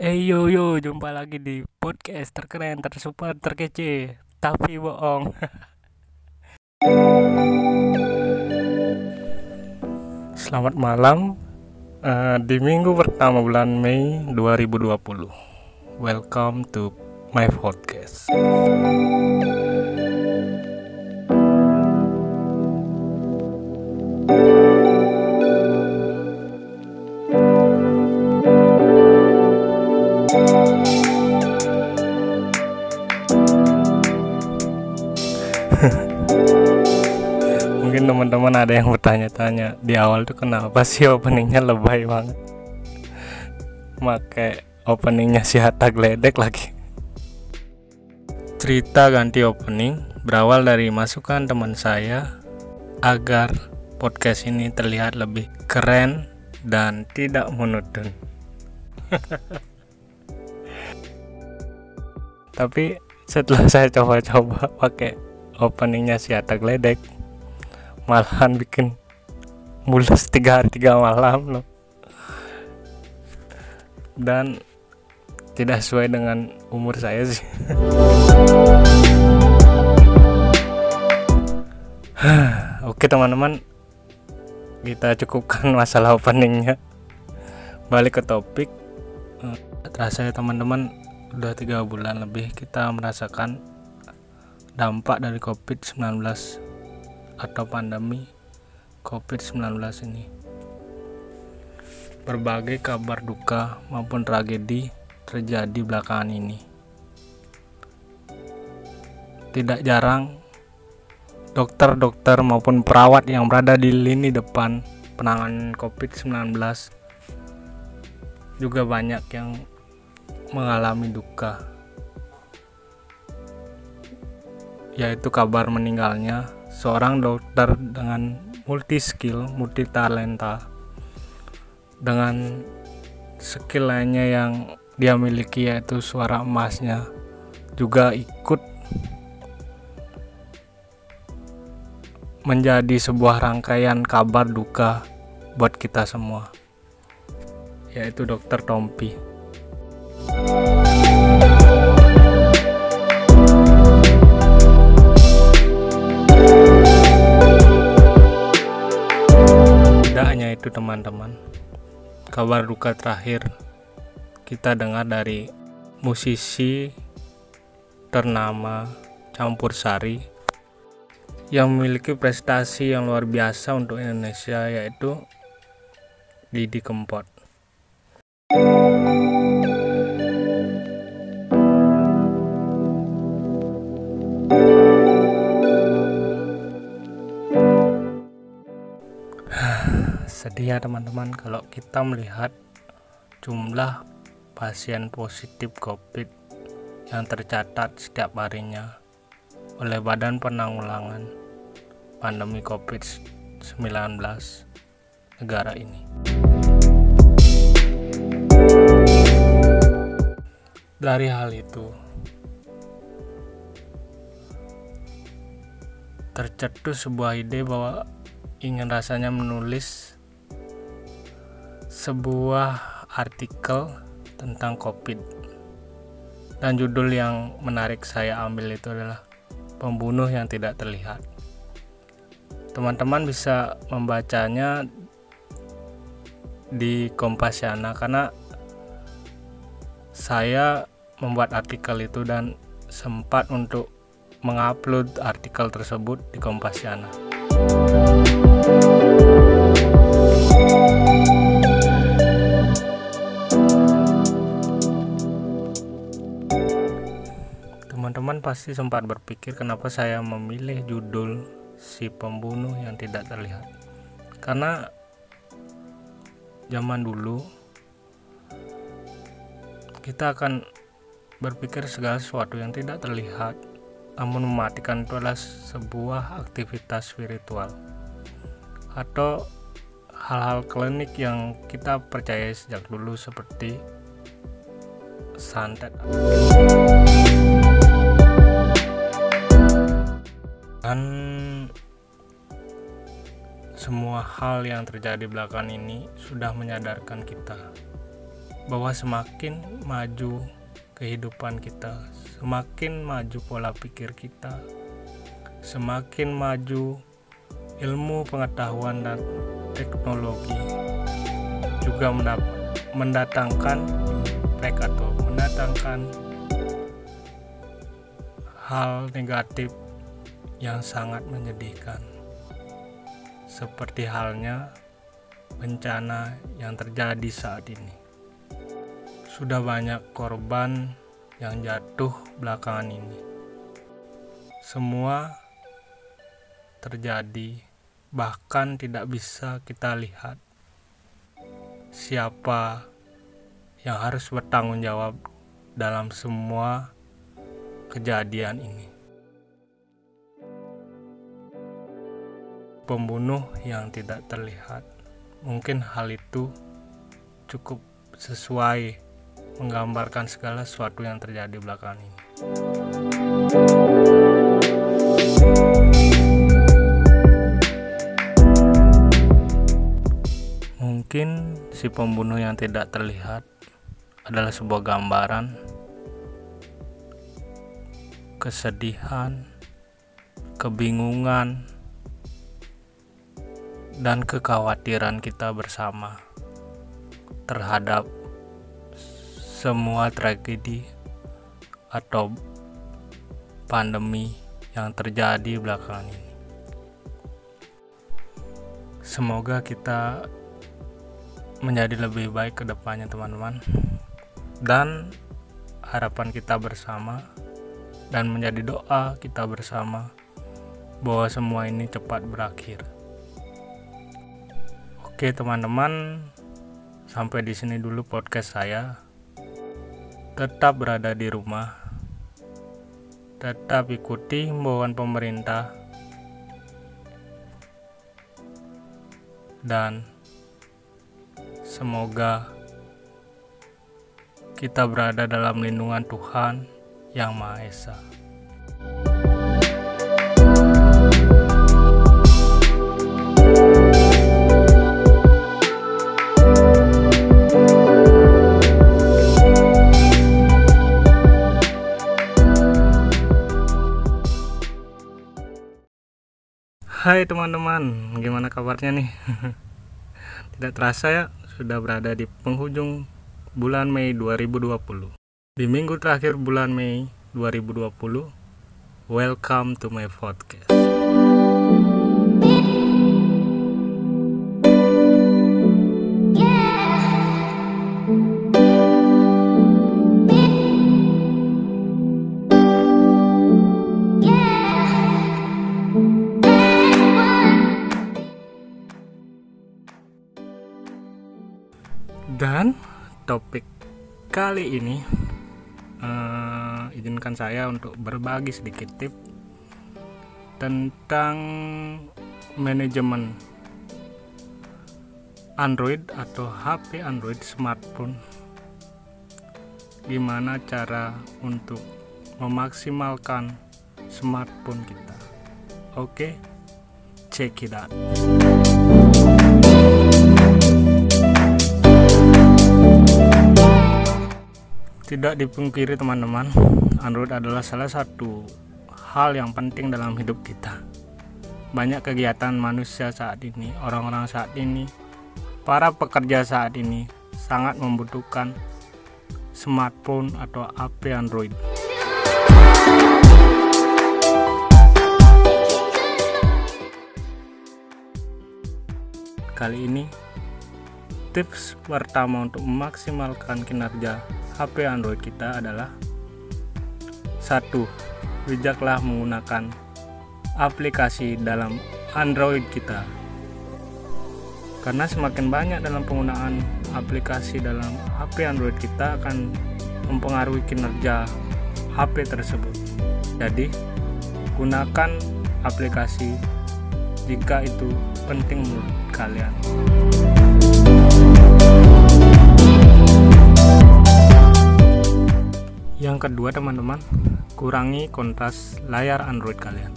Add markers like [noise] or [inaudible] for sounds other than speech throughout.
Eh yo yo, jumpa lagi di podcast terkeren, tersuper, terkece, tapi bohong. [laughs] Selamat malam uh, di minggu pertama bulan Mei 2020. Welcome to my podcast. Mungkin teman-teman ada yang bertanya-tanya di awal tuh kenapa sih openingnya lebay banget. Make openingnya si Hatta Gledek lagi. Cerita ganti opening berawal dari masukan teman saya agar podcast ini terlihat lebih keren dan tidak monoton. [laughs] Tapi setelah saya coba-coba pakai openingnya si Hatta Gledek malahan bikin mulus tiga hari tiga malam loh dan tidak sesuai dengan umur saya sih. [sighs] Oke teman-teman. Kita cukupkan masalah openingnya. Balik ke topik. Eh, terasa ya teman-teman. Udah tiga bulan lebih kita merasakan dampak dari covid-19 atau pandemi covid-19 ini. Berbagai kabar duka maupun tragedi terjadi belakangan ini. Tidak jarang dokter-dokter maupun perawat yang berada di lini depan penanganan COVID-19 juga banyak yang mengalami duka yaitu kabar meninggalnya seorang dokter dengan multi skill, multi talenta dengan skill lainnya yang dia miliki yaitu suara emasnya juga ikut menjadi sebuah rangkaian kabar duka buat kita semua yaitu dokter Tompi. tidak hanya itu teman-teman kabar duka terakhir kita dengar dari musisi ternama Campur Sari yang memiliki prestasi yang luar biasa untuk Indonesia yaitu Didi Kempot. [sighs] Sedih ya teman-teman kalau kita melihat jumlah pasien positif COVID yang tercatat setiap harinya oleh Badan Penanggulangan Pandemi COVID-19 negara ini. Dari hal itu, tercetus sebuah ide bahwa ingin rasanya menulis sebuah artikel tentang COVID. Dan judul yang menarik saya ambil itu adalah pembunuh yang tidak terlihat. Teman-teman bisa membacanya di Kompasiana karena saya membuat artikel itu dan sempat untuk mengupload artikel tersebut di Kompasiana. Teman-teman pasti sempat berpikir kenapa saya memilih judul si pembunuh yang tidak terlihat. Karena zaman dulu kita akan berpikir segala sesuatu yang tidak terlihat namun mematikan itu adalah sebuah aktivitas spiritual atau hal-hal klinik yang kita percaya sejak dulu seperti santet. Dan semua hal yang terjadi belakangan ini sudah menyadarkan kita bahwa semakin maju kehidupan kita, semakin maju pola pikir kita, semakin maju ilmu pengetahuan dan teknologi juga mendatangkan impact atau mendatangkan hal negatif yang sangat menyedihkan. Seperti halnya bencana yang terjadi saat ini. Sudah banyak korban yang jatuh belakangan ini. Semua terjadi bahkan tidak bisa kita lihat siapa yang harus bertanggung jawab dalam semua kejadian ini. Pembunuh yang tidak terlihat, mungkin hal itu cukup sesuai menggambarkan segala sesuatu yang terjadi belakangan ini. Mungkin si pembunuh yang tidak terlihat adalah sebuah gambaran kesedihan, kebingungan, dan kekhawatiran kita bersama terhadap semua tragedi atau pandemi yang terjadi belakangan ini. Semoga kita menjadi lebih baik ke depannya teman-teman dan harapan kita bersama dan menjadi doa kita bersama bahwa semua ini cepat berakhir. Oke teman-teman, sampai di sini dulu podcast saya. Tetap berada di rumah. Tetap ikuti himbauan pemerintah. Dan Semoga kita berada dalam lindungan Tuhan Yang Maha Esa. Hai teman-teman, gimana kabarnya nih? [laughs] Tidak terasa ya, sudah berada di penghujung bulan Mei 2020. Di minggu terakhir bulan Mei 2020, welcome to my podcast. Topik kali ini uh, izinkan saya untuk berbagi sedikit tip tentang manajemen Android atau HP Android smartphone. Gimana cara untuk memaksimalkan smartphone kita? Oke, okay? check it out. Tidak dipungkiri teman-teman, Android adalah salah satu hal yang penting dalam hidup kita. Banyak kegiatan manusia saat ini, orang-orang saat ini, para pekerja saat ini sangat membutuhkan smartphone atau HP Android. Kali ini tips pertama untuk memaksimalkan kinerja HP Android kita adalah satu bijaklah menggunakan aplikasi dalam Android kita karena semakin banyak dalam penggunaan aplikasi dalam HP Android kita akan mempengaruhi kinerja HP tersebut jadi gunakan aplikasi jika itu penting menurut kalian. Yang kedua teman-teman, kurangi kontras layar Android kalian.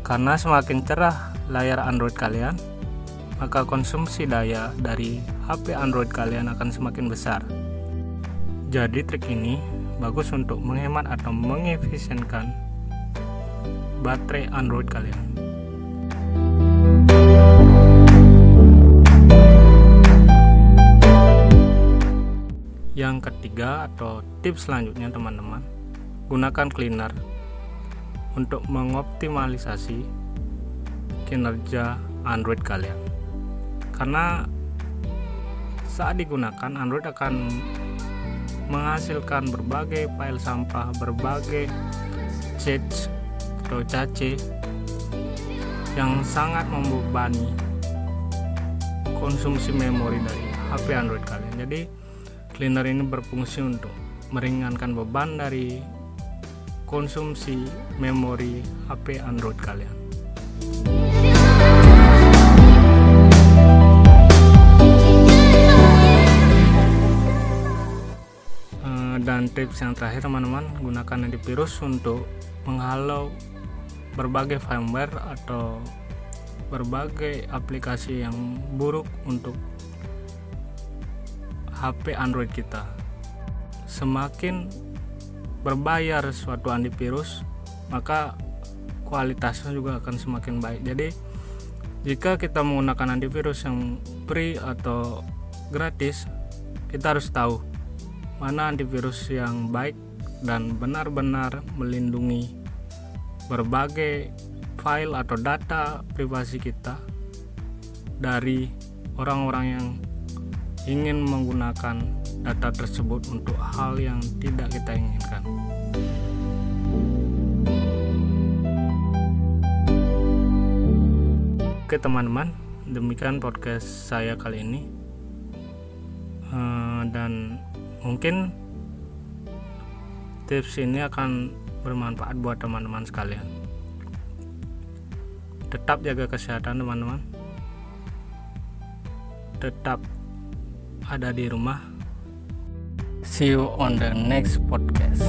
Karena semakin cerah layar Android kalian, maka konsumsi daya dari HP Android kalian akan semakin besar. Jadi trik ini bagus untuk menghemat atau mengefisienkan baterai Android kalian. Yang ketiga atau tips selanjutnya teman-teman, gunakan cleaner untuk mengoptimalisasi kinerja Android kalian. Karena saat digunakan Android akan menghasilkan berbagai file sampah, berbagai cache atau cache yang sangat membebani konsumsi memori dari HP Android kalian. Jadi cleaner ini berfungsi untuk meringankan beban dari konsumsi memori HP Android kalian. dan tips yang terakhir teman-teman gunakan antivirus untuk menghalau berbagai firmware atau berbagai aplikasi yang buruk untuk HP Android kita. Semakin berbayar suatu antivirus maka kualitasnya juga akan semakin baik. Jadi jika kita menggunakan antivirus yang free atau gratis kita harus tahu mana antivirus yang baik dan benar-benar melindungi berbagai file atau data privasi kita dari orang-orang yang ingin menggunakan data tersebut untuk hal yang tidak kita inginkan. Oke teman-teman, demikian podcast saya kali ini. Uh, dan mungkin tips ini akan bermanfaat buat teman-teman sekalian tetap jaga kesehatan teman-teman tetap ada di rumah. See you on the next podcast